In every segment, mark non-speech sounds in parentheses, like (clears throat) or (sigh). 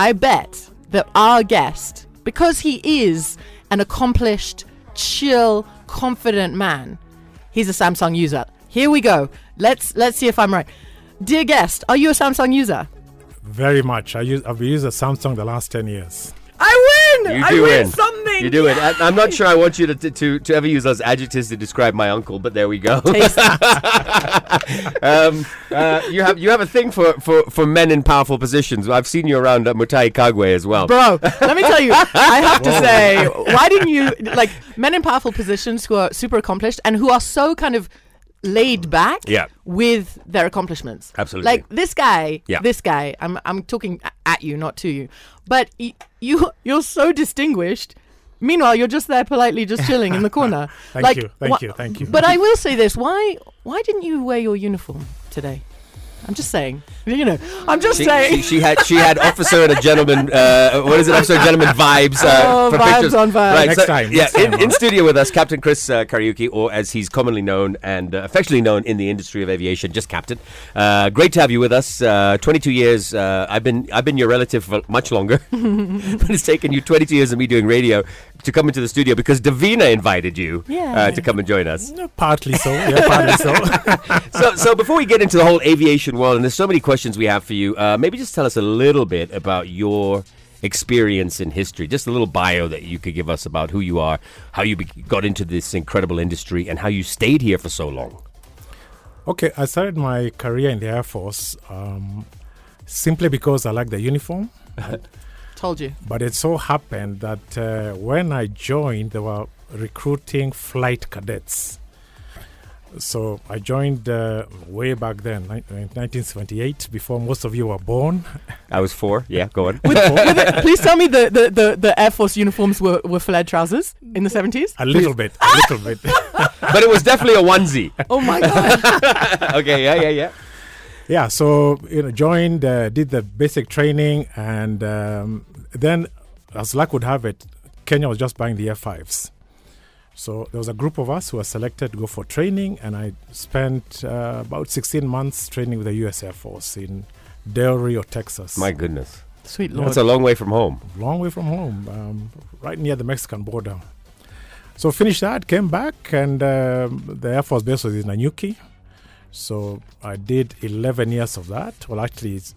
I bet that our guest, because he is an accomplished, chill, confident man, he's a Samsung user. Here we go. Let's let's see if I'm right. Dear guest, are you a Samsung user? Very much. I use, I've used a Samsung the last 10 years. I win! You I do win, win. something! You do it. I, I'm not sure I want you to, to to ever use those adjectives to describe my uncle, but there we go. Taste (laughs) um, uh, you have you have a thing for, for, for men in powerful positions. I've seen you around uh, Mutahi Kagwe as well. Bro, let me tell you, I have to say, why didn't you like men in powerful positions who are super accomplished and who are so kind of laid back Yeah. with their accomplishments? Absolutely. Like this guy, Yeah. this guy. I'm I'm talking at you, not to you. But y- you you're so distinguished. Meanwhile, you're just there politely, just chilling in the corner. (laughs) Thank like, you, thank wha- you, thank you. But I will say this: why why didn't you wear your uniform today? I'm just saying. You know, I'm just She, saying. she, she had she had officer and a gentleman. Uh, what is it? Officer and gentleman vibes. Uh, Oh, for vibes pictures. on vibes. Right, Next so, time, Yeah, next in, time, in studio with us, Captain Chris uh, Kariuki, or as he's commonly known and uh, affectionately known in the industry of aviation, just Captain. Uh, great to have you with us. Uh, 22 years. Uh, I've been I've been your relative for much longer, (laughs) but it's taken you 22 years of me doing radio to come into the studio because Davina invited you Yeah. uh, to come and join us. Partly so. Yeah, partly so. (laughs) so, so before we get into the whole aviation world, and there's so many questions we have for you, uh, maybe just tell us a little bit about your experience in history, just a little bio that you could give us about who you are, how you be- got into this incredible industry, and how you stayed here for so long. okay, I started my career in the Air Force um, simply because I like the uniform. (laughs) Told you. But it so happened that uh, when I joined, they were recruiting flight cadets. So I joined uh, way back then, ni- 1978, before most of you were born. I was four. Yeah, go on. With, with it, (laughs) please tell me the, the, the, the Air Force uniforms were, were flared trousers in the 70s? A little bit, a little bit. (laughs) but it was definitely a onesie. Oh my God. (laughs) okay, yeah, yeah, yeah. Yeah, so you know, joined, uh, did the basic training, and um, then, as luck would have it, Kenya was just buying the F5s. So there was a group of us who were selected to go for training, and I spent uh, about 16 months training with the U.S. Air Force in Del Rio, Texas. My goodness. Sweet Lord. That's a long way from home. long way from home, um, right near the Mexican border. So finished that, came back, and um, the Air Force base was in Nanyuki. So I did 11 years of that. Well, actually, it's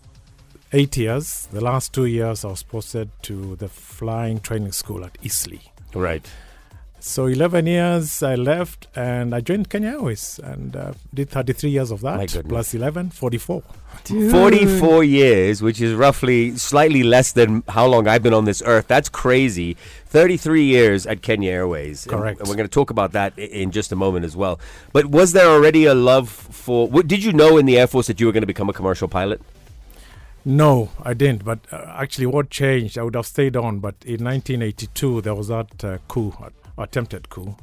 eight years. The last two years I was posted to the flying training school at Eastleigh. Right. So 11 years I left and I joined Kenya Airways and uh, did 33 years of that goodness. plus 11, 44. Dude. 44 years, which is roughly slightly less than how long I've been on this earth. That's crazy. 33 years at Kenya Airways. Correct. And, we're going to talk about that in just a moment as well. But was there already a love for. What, did you know in the Air Force that you were going to become a commercial pilot? No, I didn't. But uh, actually, what changed? I would have stayed on. But in 1982, there was that uh, coup, attempted coup,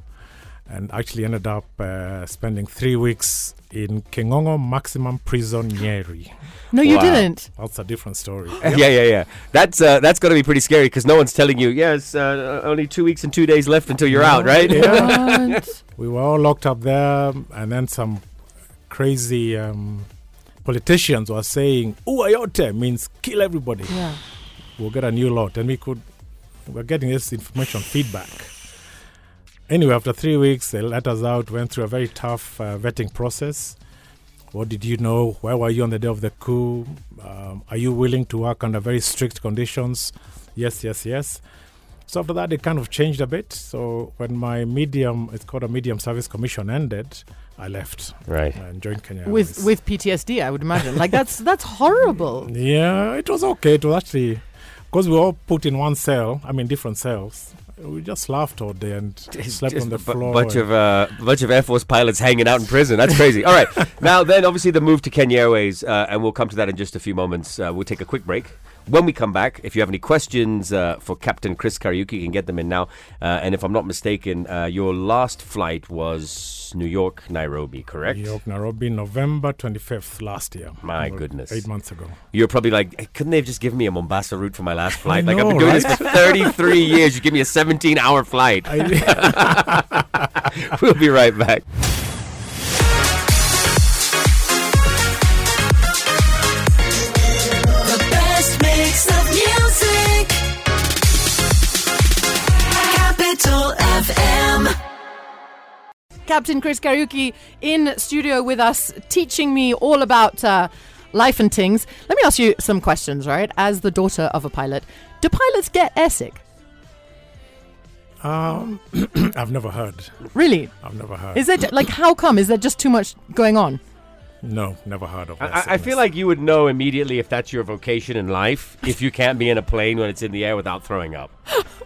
and actually ended up uh, spending three weeks in Kingongo Maximum Prison, Nyeri. No, you Wow. didn't. That's a different story. (laughs) Yeah, yeah, yeah. That's uh, that's going to be pretty scary because no one's telling you, yes, uh, only two weeks and two days left until you're out, right? What? (laughs) We were all locked up there, and then some crazy um, politicians were saying, "Uayote" means kill everybody. yeah. we'll get a new lot and we could we're getting this information feedback anyway after three weeks they let us out went through a very tough uh, vetting process what did you know where were you on the day of the coup um, are you willing to work under very strict conditions yes yes yes so after that it kind of changed a bit so when my medium it's called a medium service commission ended i left Right. and joined kenya With Airways. with PTSD, I would imagine. Like that's that's horrible. (laughs) Yeah, it was okay. It was actually because we were all put in one cell. I mean, different cells. We just laughed all day and (laughs) slept on the floor. bunch of uh, bunch of Air Force pilots hanging out in prison. That's crazy. All right, (laughs) now then, obviously the move to Kenya Airways, uh, and we'll come to that in just a few moments. Uh, we'll take a quick break. When we come back, if you have any questions uh, for Captain Chris Kariuki, you can get them in now. Uh, and if I'm not mistaken, uh, your last flight was New York, Nairobi, correct? New York, Nairobi, November 25th last year. My goodness. Eight months ago. You're probably like, "Hey, couldn't they have just given me a Mombasa route for my last flight? like I've been doing this for 33 years. You give me a 17 hour flight. I, (laughs) we'll be right back. (laughs) Captain Chris Kariuki in studio with us, teaching me all about uh, life and things. Let me ask you some questions, right? As the daughter of a pilot, do pilots get airsick? Um, (clears throat) I've never heard. Really? I've never heard. Is it like how come? Is there just too much going on? No, never heard of that. I, I feel like you would know immediately if that's your vocation in life if you can't be in a plane when it's in the air without throwing up.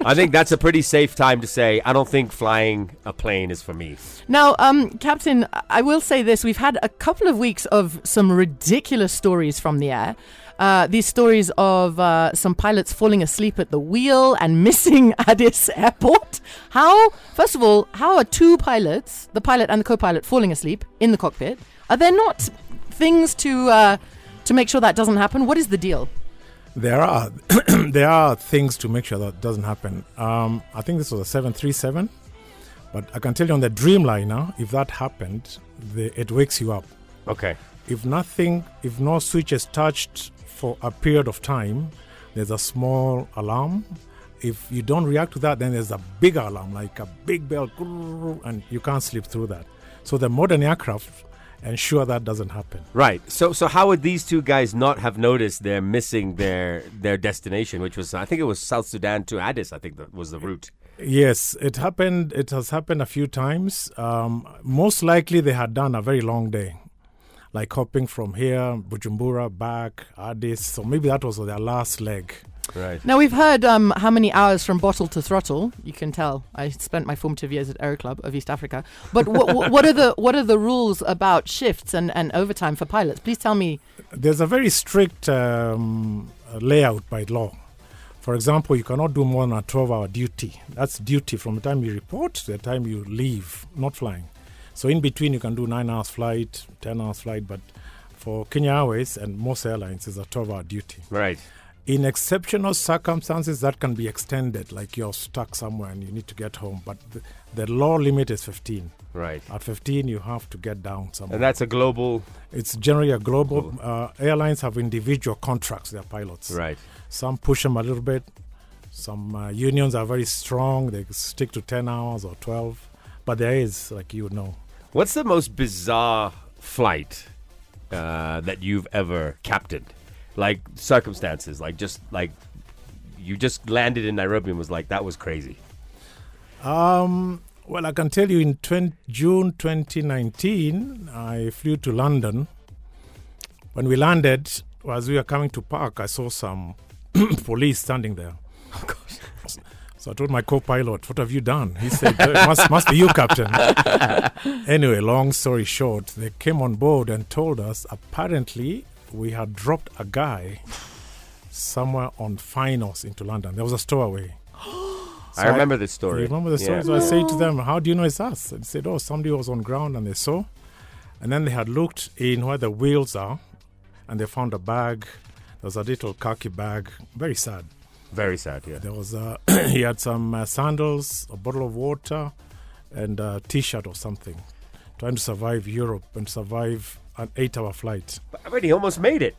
I think that's a pretty safe time to say, I don't think flying a plane is for me. Now, um, Captain, I will say this: we've had a couple of weeks of some ridiculous stories from the air. Uh, these stories of uh, some pilots falling asleep at the wheel and (laughs) missing Addis Airport. How, first of all, how are two pilots, the pilot and the co-pilot, falling asleep in the cockpit? Are there not things to uh, to make sure that doesn't happen? What is the deal? There are (clears throat) there are things to make sure that doesn't happen. Um, I think this was a 737, but I can tell you on the Dreamliner, if that happened, the, it wakes you up. Okay. If nothing, if no switch is touched for a period of time, there's a small alarm. If you don't react to that, then there's a bigger alarm, like a big bell, and you can't sleep through that. So the modern aircraft ensure that doesn't happen. Right. So so how would these two guys not have noticed they're missing their their destination, which was I think it was South Sudan to Addis, I think that was the route. Yes, it happened. It has happened a few times. Um, most likely, they had done a very long day, like hopping from here, Bujumbura, back, Addis. So maybe that was their last leg. Right. Now we've heard um, how many hours from bottle to throttle. You can tell I spent my formative years at Aero Club of East Africa. But wh- wh- what are the what are the rules about shifts and, and overtime for pilots? Please tell me. There's a very strict um, layout by law. For example, you cannot do more than a 12 hour duty. That's duty from the time you report to the time you leave, not flying. So in between, you can do 9 hours flight, 10 hours flight, but for Kenya Airways and most airlines, it's a 12 hour duty. Right. In exceptional circumstances, that can be extended, like you're stuck somewhere and you need to get home. But the, the law limit is 15. Right. At 15, you have to get down somewhere. And that's a global it's generally a global. Uh, airlines have individual contracts, their pilots. right. Some push them a little bit. Some uh, unions are very strong. They stick to 10 hours or 12. But there is, like you know. What's the most bizarre flight uh, that you've ever captained? Like circumstances, like just like you just landed in Nairobi and was like, that was crazy. Um, well, I can tell you in 20, June 2019, I flew to London. When we landed, as we were coming to park, I saw some (clears throat) police standing there. Gosh. So I told my co-pilot, "What have you done?" He said, "It must, must be you, Captain." (laughs) anyway, long story short, they came on board and told us apparently we had dropped a guy somewhere on finals into London. There was a stowaway. (gasps) So I remember this You story. remember the story? Yeah. So I say to them, "How do you know it's us?" And they said, "Oh, somebody was on ground and they saw." And then they had looked in where the wheels are, and they found a bag. There was a little khaki bag. Very sad. Very sad, yeah. There was uh, (clears throat) he had some uh, sandals, a bottle of water, and a T-shirt or something, trying to survive Europe and survive an eight-hour flight. I mean, he almost made it.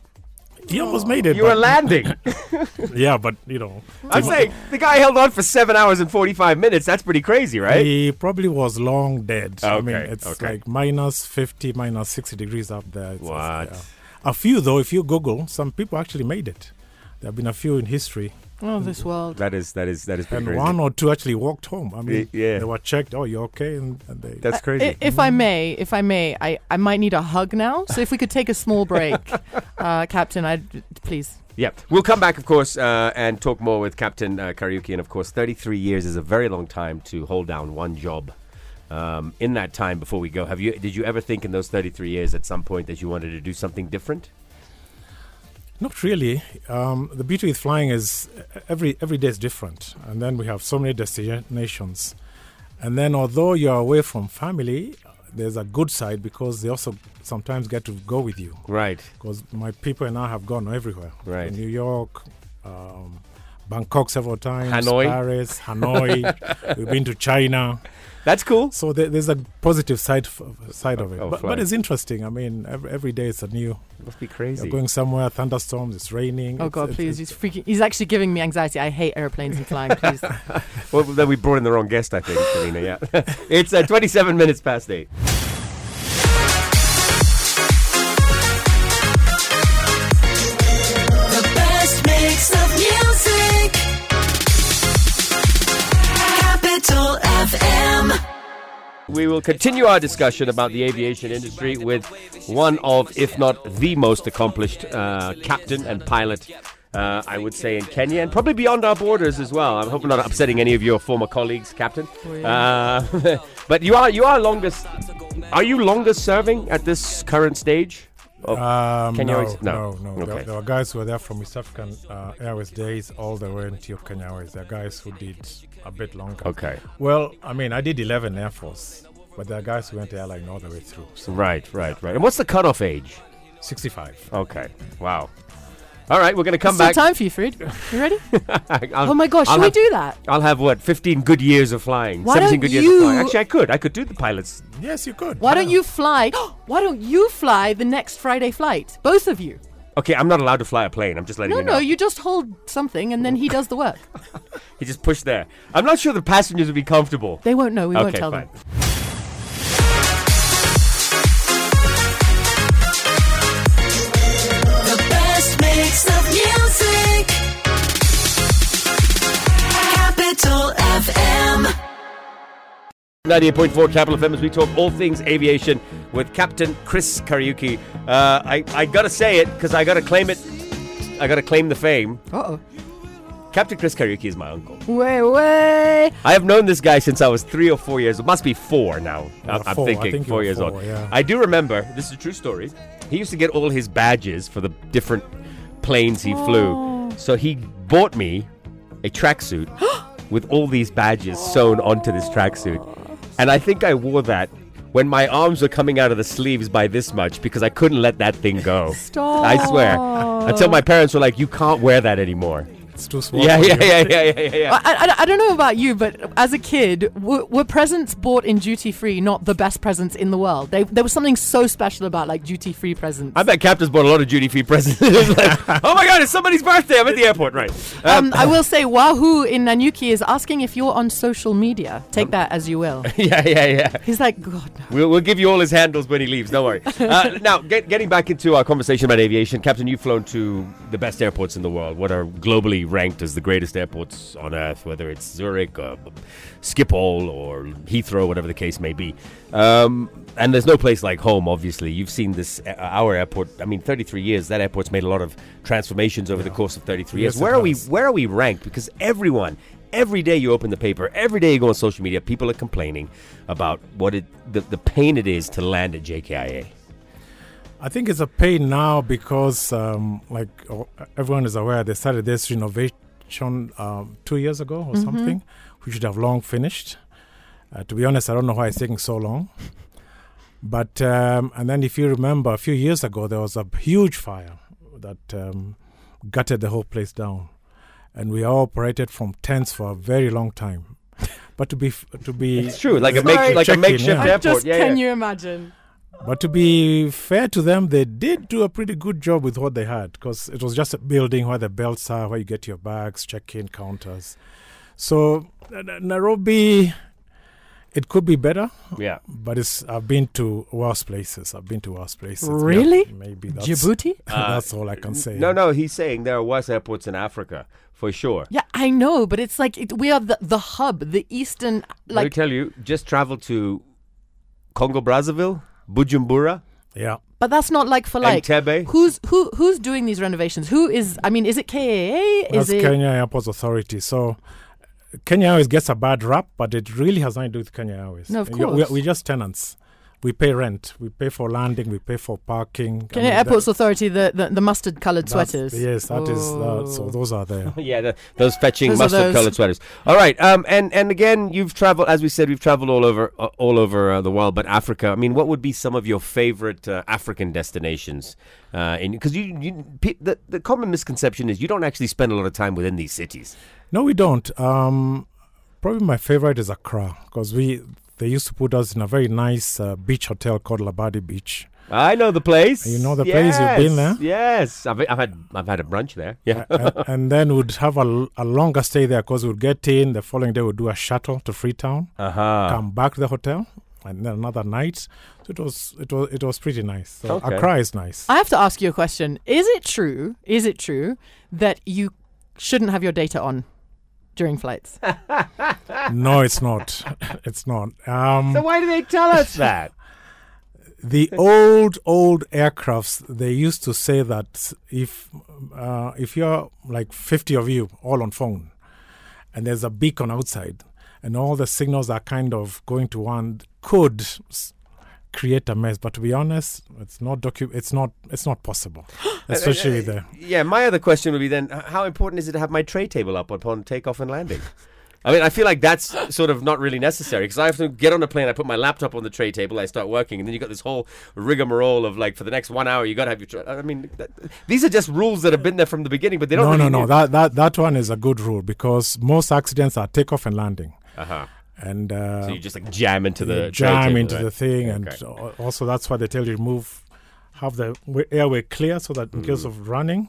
He almost made it. You were landing. (laughs) yeah, but you know, (laughs) I'm saying the guy held on for seven hours and 45 minutes. That's pretty crazy, right? he probably was long dead. I mean, Okay, it's okay. like minus fifty, minus sixty degrees up there. It's- it's- What? yeah. A few though, if you Google, some people actually made it. There have been a few in history, Oh, this world. That is that is that is and crazy. one or two actually walked home. I mean, Y- yeah. they were checked. Oh, you're okay? And, and they. That's crazy. I- If I may, if I may, I, I might need a hug now. So if we could take a small break, (laughs) uh, Captain, I please. Yeah, we'll come back, of course, uh, and talk more with Captain uh, Kariuki. And of course, 33 years is a very long time to hold down one job. Um, in that time, before we go, have you did you ever think in those 33 years at some point that you wanted to do something different? Not really. Um, the beauty with flying is every every day is different, and then we have so many destinations. And then, although you're away from family, there's a good side because they also sometimes get to go with you. Right. Because my people and I have gone everywhere, Right. New York, um, Bangkok several times, Hanoi. Paris, Hanoi. (laughs) We've been to China. That's cool. So there, there's a positive side f- side of it. Oh, but, but it's interesting. I mean, every, every day it's a new. Must be You're crazy. going somewhere, thunderstorms, it's raining. Oh it's- God, it's- please! it's- He's freaking. He's actually giving me anxiety. I hate airplanes and flying. Please. (laughs) Well, then we brought in the wrong guest, I think, Selena. Yeah, (laughs) it's uh, 27 minutes past eight. We will continue our discussion about the aviation industry with one of, if not the most accomplished uh, captain and pilot. Uh, I would say in Kenya and probably beyond our borders as well. I'm hoping not upsetting any of your former colleagues, Captain. Uh, (laughs) but you are you are longest. Are you longest serving at this current stage? Um, Kenya no, Airways? no, No. no. There, Okay. there were guys who were there from East African uh, Airways days all the way into Kenya Airways. There are guys who did a bit longer. okay. Well, I mean, I did 11 Air Force, but there are guys who went to airline all the way through. So Right, right, right. And what's the cutoff age? 65. Okay. Wow. All right, we're going to come Still back. time for you, Fred. You ready? (laughs) Oh my gosh, should we do that? I'll have what? 15 good years of flying. Why 17 don't good years of flying. you- Actually, I could. I could do the pilot's. Yes, you could. Why don't you fly? (gasps) Why don't you fly the next Friday flight? Both of you. Okay, I'm not allowed to fly a plane. I'm just letting No, you know. no, you just hold something and then he does the work. (laughs) He just pushed there. I'm not sure the passengers would be comfortable. They won't know. We won't okay, tell fine. them. 98.4 Capital FM as we talk all things aviation with Captain Chris Kariuki. Uh, I, I gotta say it because I gotta claim it. I gotta claim the fame. Uh oh. Captain Chris Kariuki is my uncle. Way, way. I have known this guy since I was three or four years. It must be four now. Uh, I'm, I'm four. Thinking think four years four, old. yeah. I do remember. This is a true story. He used to get all his badges for the different planes he flew. So he bought me a tracksuit (gasps) with all these badges sewn onto this tracksuit, and I think I wore that. When my arms were coming out of the sleeves by this much because I couldn't let that thing go. Stop. I swear. Until my parents were like, you can't wear that anymore. It's too small. Yeah, yeah, yeah, yeah, yeah, yeah, yeah. I, I, I don't know about you, but as a kid, were, were presents bought in duty free not the best presents in the world? They, there was something so special about like duty free presents. I bet Captain's bought a lot of duty free presents. (laughs) Like, oh my god, it's somebody's birthday. I'm at the airport, right? um, I will say, Wahu in Nanyuki is asking if you're on social media. Take that as you will. (laughs) yeah, yeah, yeah. He's like, God, no. We'll, we'll give you all his handles when he leaves. Don't worry. (laughs) Uh, now, get, getting back into our conversation about aviation, Captain, you've flown to the best airports in the world. What are globally ranked as the greatest airports on earth, whether it's Zurich, or Schiphol, or Heathrow, whatever the case may be. Um, and there's no place like home. Obviously, you've seen this. uh, Our airport. I mean, 33 years. That airport's made a lot of transformations over the course of 33 years. Yes, Where are we? Where are we ranked? Because everyone, every day you open the paper, every day you go on social media, people are complaining about what it, the, the pain it is to land at JKIA. I think it's a pain now because, um, like everyone is aware, they started this renovation um, two years ago or something. We should have long finished. Uh, to be honest, I don't know why it's taking so long. But um, and then, if you remember, a few years ago there was a huge fire that um, gutted the whole place down, and we all operated from tents for a very long time. (laughs) But to be f- to be It's true, like a make, like a makeshift yeah. airport. just yeah, can yeah. you imagine? But to be fair to them, they did do a pretty good job with what they had because it was just a building where the belts are, where you get your bags, check-in counters. So N- N- Nairobi, it could be better, yeah. but it's I've been to worse places. I've been to worse places. Really? Yeah, maybe that's, Djibouti? (laughs) that's all I can uh, say. No, no, he's saying there are worse airports in Africa for sure. Yeah, I know, but it's like it, we are the, the hub, the eastern, Let me like tell you, just travel to Congo Brazzaville, Bujumbura, Yeah. But that's not like for like. Entebbe. Who's who? Who's doing these renovations? Who is? I mean, is it KAA? Is That's it? Kenya Airports Authority. So Kenya Airways gets a bad rap, but it really has nothing to do with Kenya Airways. No, of course. We, we're just tenants. We pay rent, we pay for landing, we pay for parking. Kenya Airports Authority, the, the, the mustard coloured sweaters. Yes, that is. Uh, so Oh. those are there. (laughs) Yeah, the, those fetching Those mustard those. colored sweaters. All right, um, and and again, you've traveled, as we said, we've traveled all over uh, all over uh, the world, but Africa. I mean, what would be some of your favorite uh, African destinations? Uh, because you, you pe- the the common misconception is you don't actually spend a lot of time within these cities. No, we don't. Um, probably my favorite is Accra because we they used to put us in a very nice uh, beach hotel called Labadi Beach. I know the place. You know the place? You've been there? Yes, I've, I've had I've had a brunch there. Yeah. and, and then we'd have a, a longer stay there because we'd get in the following day. We'd do a shuttle to Freetown, Uh huh. come back to the hotel, and then another night. So it was it was it was pretty nice. So Okay. Accra is nice. I have to ask you a question. Is it true? Is it true that you shouldn't have your data on during flights? (laughs) no, it's not. (laughs) it's not. Um, So why do they tell us (laughs) that? the old old aircrafts they used to say that if uh, if you're like 50 of you all on phone and there's a beacon outside and all the signals are kind of going to one could s- create a mess but to be honest it's not docu- it's not it's not possible (gasps) uh, uh, especially with the Yeah, my other question would be then: How important is it to have my tray table up upon takeoff and landing? I mean, I feel like that's sort of not really necessary because I have to get on a plane. I put my laptop on the tray table. I start working, and then you got this whole rigmarole of like for the next one hour you got to have your. Tra- I mean, that, these are just rules that have been there from the beginning, but they don't. no really no no that, that that one is a good rule because most accidents are takeoff and landing Uh-huh. And uh, So you just like jam into the jam into right? the thing, and al- also that's why they tell you move, have the airway clear so that in case Mm. of running,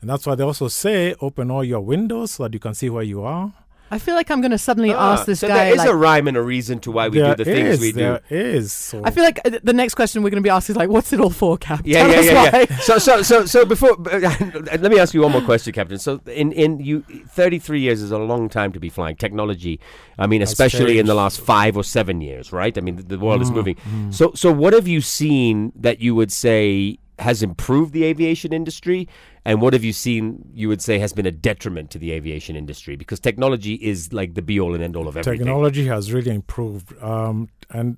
and that's why they also say open all your windows so that you can see where you are. I feel like I'm going to suddenly Ah, ask this so guy. there is like, a rhyme and a reason to why we do the things is, we do. There is. So I feel like uh, the next question we're going to be asked is like, "What's it all for, Captain?" Yeah, Tell yeah, us yeah, why. yeah. So, so, so, so before, (laughs) let me ask you one more question, Captain. So, in in you, thirty three years is a long time to be flying. Technology, I mean, Has especially in the last five or seven years, right? I mean, the, the world is Mm, moving. mm. So, so what have you seen that you would say has improved the aviation industry, and what have you seen you would say has been a detriment to the aviation industry? Because technology is like the be all and end all of everything. technology has really improved, um, and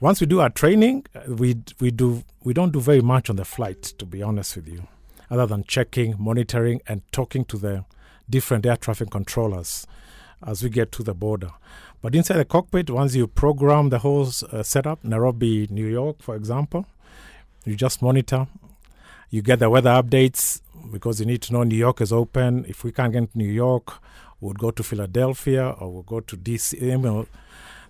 once we do our training, uh, we we do we don't do very much on the flight, to be honest with you, other than checking, monitoring, and talking to the different air traffic controllers as we get to the border. But inside the cockpit, once you program the whole uh, setup, Nairobi, New York, for example, you just monitor. You get the weather updates because you need to know New York is open. If we can't get to New York, we'll go to Philadelphia or we'll go to DC. you know.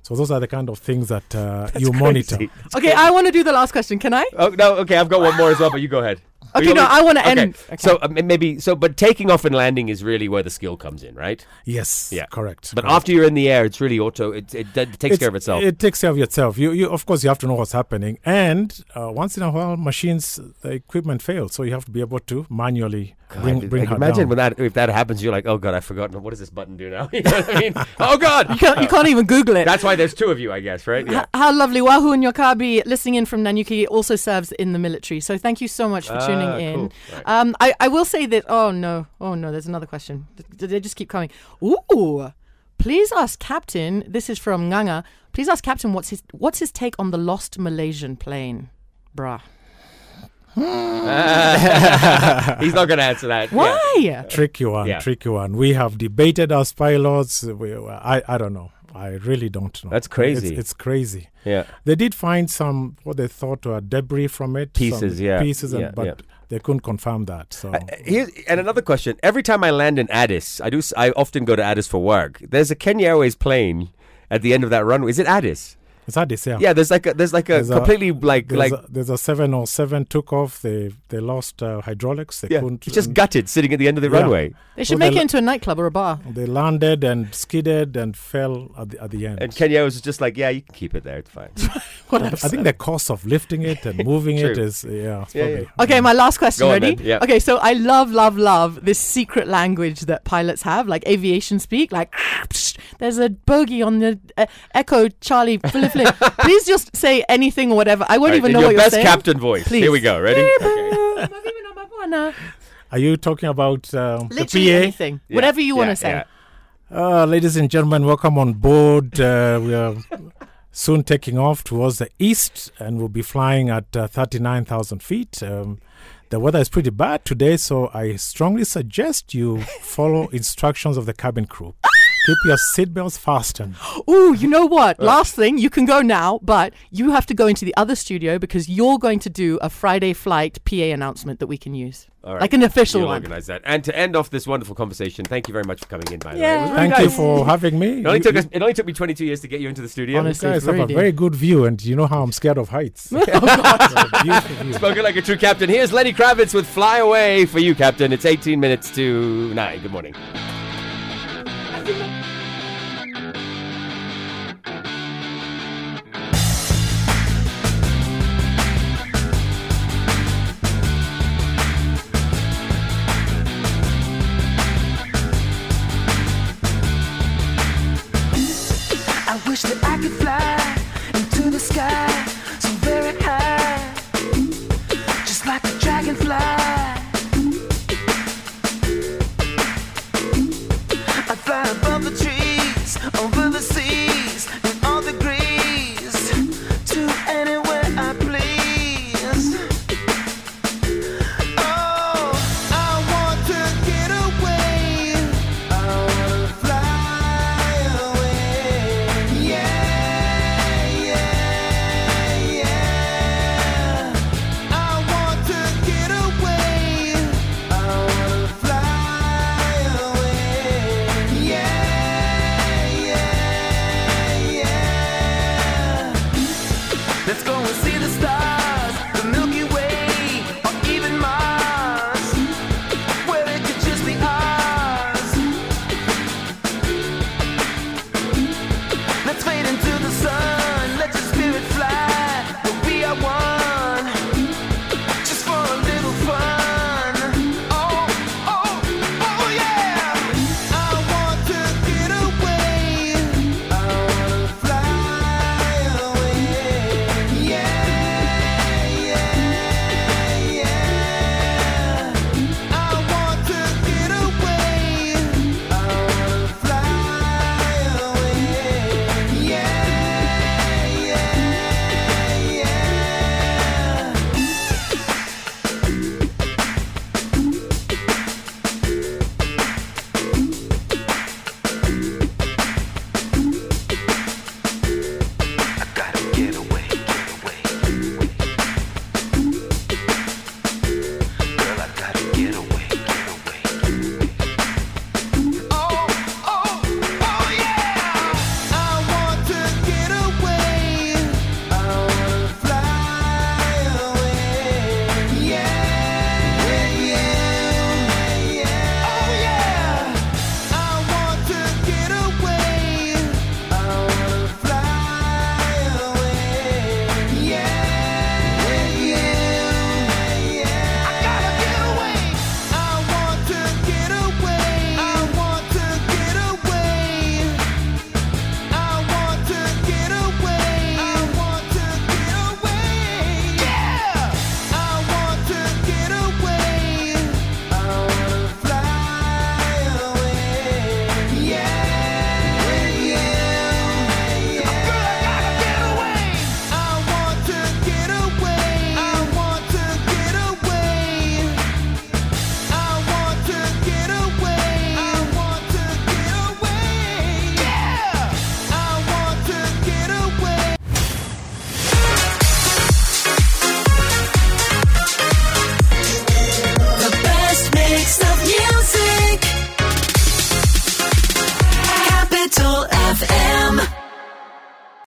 So those are the kind of things that uh, (laughs) you monitor. That's Okay, crazy. I want to do the last question. Can I? Oh no, okay, I've got one more as well, but you go ahead. Or (laughs) Okay, no, I want to me- end. Okay. So uh, maybe so, but taking off and landing is really where the skill comes in, right? Yes, Yeah. correct. But correct. after you're in the air, it's really auto. It, it, it takes It's- care of itself. It takes care of itself. You, you, of course, you have to know what's happening, and uh, once in a while, machines, the equipment fails, so you have to be able to manually bring, God, bring like, her imagine down. when that if that happens, you're like, oh god, I've forgotten. What does this button do now? (laughs) you know what I mean? (laughs) Oh god, You can't, you can't even Google it. That's why there's two of you, I guess, right? Yeah. H- How lovely. Wahu Yokabi listening in from Nanyuki, also serves in the military. So thank you so much for tuning Ah, in. cool. Right. Um, I, I will say that, oh no, oh no, there's another question. Th- They just keep coming. Ooh, please ask Captain, this is from Nganga, please ask Captain what's his, what's his take on the lost Malaysian plane? Bruh. (laughs) He's not going to answer that. Yeah. Why? tricky one, Yeah. tricky one. We have debated as pilots. We, I, I don't know. I really don't know. That's crazy. It's, it's crazy. Yeah. They did find some what they thought were debris from it, Pieces, some yeah, pieces, and, yeah, but yeah. they couldn't confirm that. So Uh, here's, and another question: Every time I land in Addis, I do. I often go to Addis for work. There's a Kenya Airways plane at the end of that runway. Is it Addis? It's hard to say. Yeah. There's like a. There's like a There's a- completely like There's, like. a, there's a seven or seven took off. They they lost uh, hydraulics. They yeah, couldn't. it's just gutted, sitting at the end of the Yeah. runway. They should Well, make they it into a nightclub or a bar. They landed and skidded and fell at the, at the end. And Kenya was just like, yeah, you can keep it there. It's fine. (laughs) What I think the cost of lifting it and (laughs) moving it True. yeah. It's Yeah, probably, yeah. Okay, my last question. Go on ready? then, yeah. Okay, so I love, love, love this secret language that pilots have, like aviation speak. Like, (laughs) there's a bogey on the uh, Echo Charlie Philip Philip. Please just say anything or whatever. I won't All right, even know your what you're best saying. captain voice. Please. Here we go. Ready? Okay. Are you talking about uh, the Literally PA? anything, Yeah, whatever you want to say. yeah. Uh, ladies and gentlemen, welcome on board. Uh, we are soon taking off towards the east and we'll be flying at uh, 39,000 feet. Um, the weather is pretty bad today, so I strongly suggest you follow (laughs) instructions of the cabin crew. Keep your seatbelts fastened. Ooh, you know what? Uh. Last thing, you can go now, but you have to go into the other studio because you're going to do a Friday flight PA announcement that we can use. All right. Like an official You'll one. organize that. And to end off this wonderful conversation, thank you very much for coming in, by the way. It Yeah. was really Thank you nice. for having me. It only, You- took us, it only took me 22 years to get you into the studio. Honestly. guys really have a did. very good view, and you know how I'm scared of heights. (laughs) Oh, (laughs) Beautiful view. Spoken like a true captain. Here's Lenny Kravitz with Fly Away for you, Captain. It's 18 minutes to 9. Good morning. Into the